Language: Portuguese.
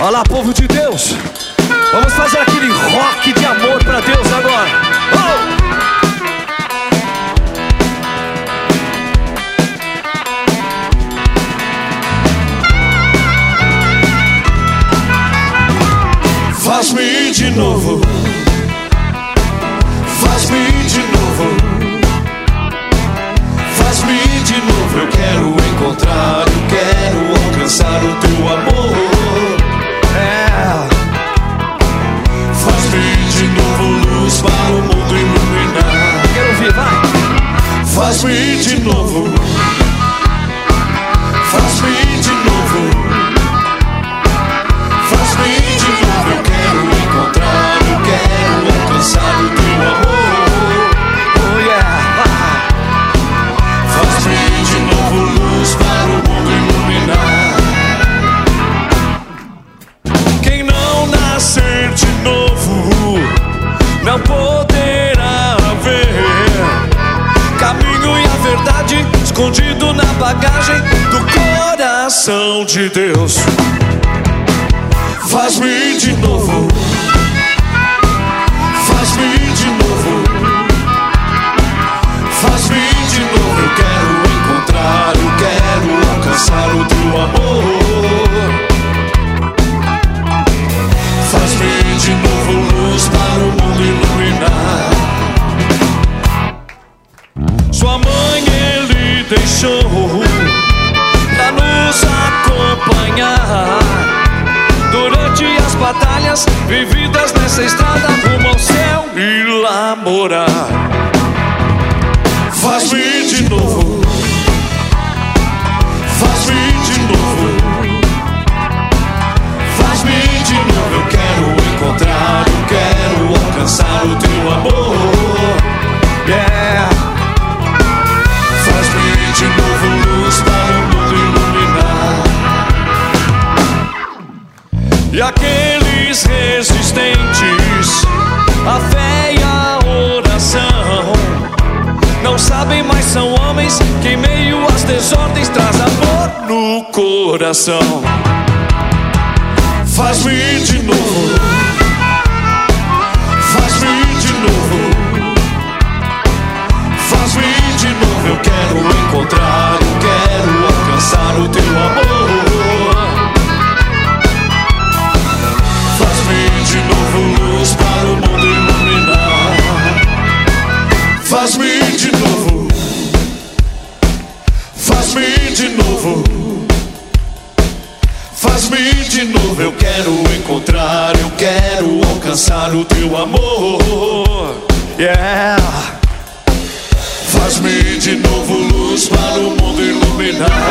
Olha lá, povo de Deus. Vamos fazer aquele rock de amor para Deus agora. Faz-me de novo. Escondido na bagagem do coração de Deus. Faz-me de novo. Faz-me de novo. Faz-me de novo. Eu quero encontrar, eu quero alcançar o teu amor. Faz-me de novo luz para o mundo iluminar. Sua ele deixou pra nos acompanhar durante as batalhas vividas nessa estrada rumo ao céu e lá morar. Faz-me de novo. Faz-me resistentes, a fé e a oração, não sabem mais são homens que em meio às desordens traz amor no coração. Faz-me de novo. Faz-me de novo. Faz-me de novo, eu quero encontrar, eu quero alcançar o teu amor. Yeah. Faz-me de novo luz para o mundo iluminar.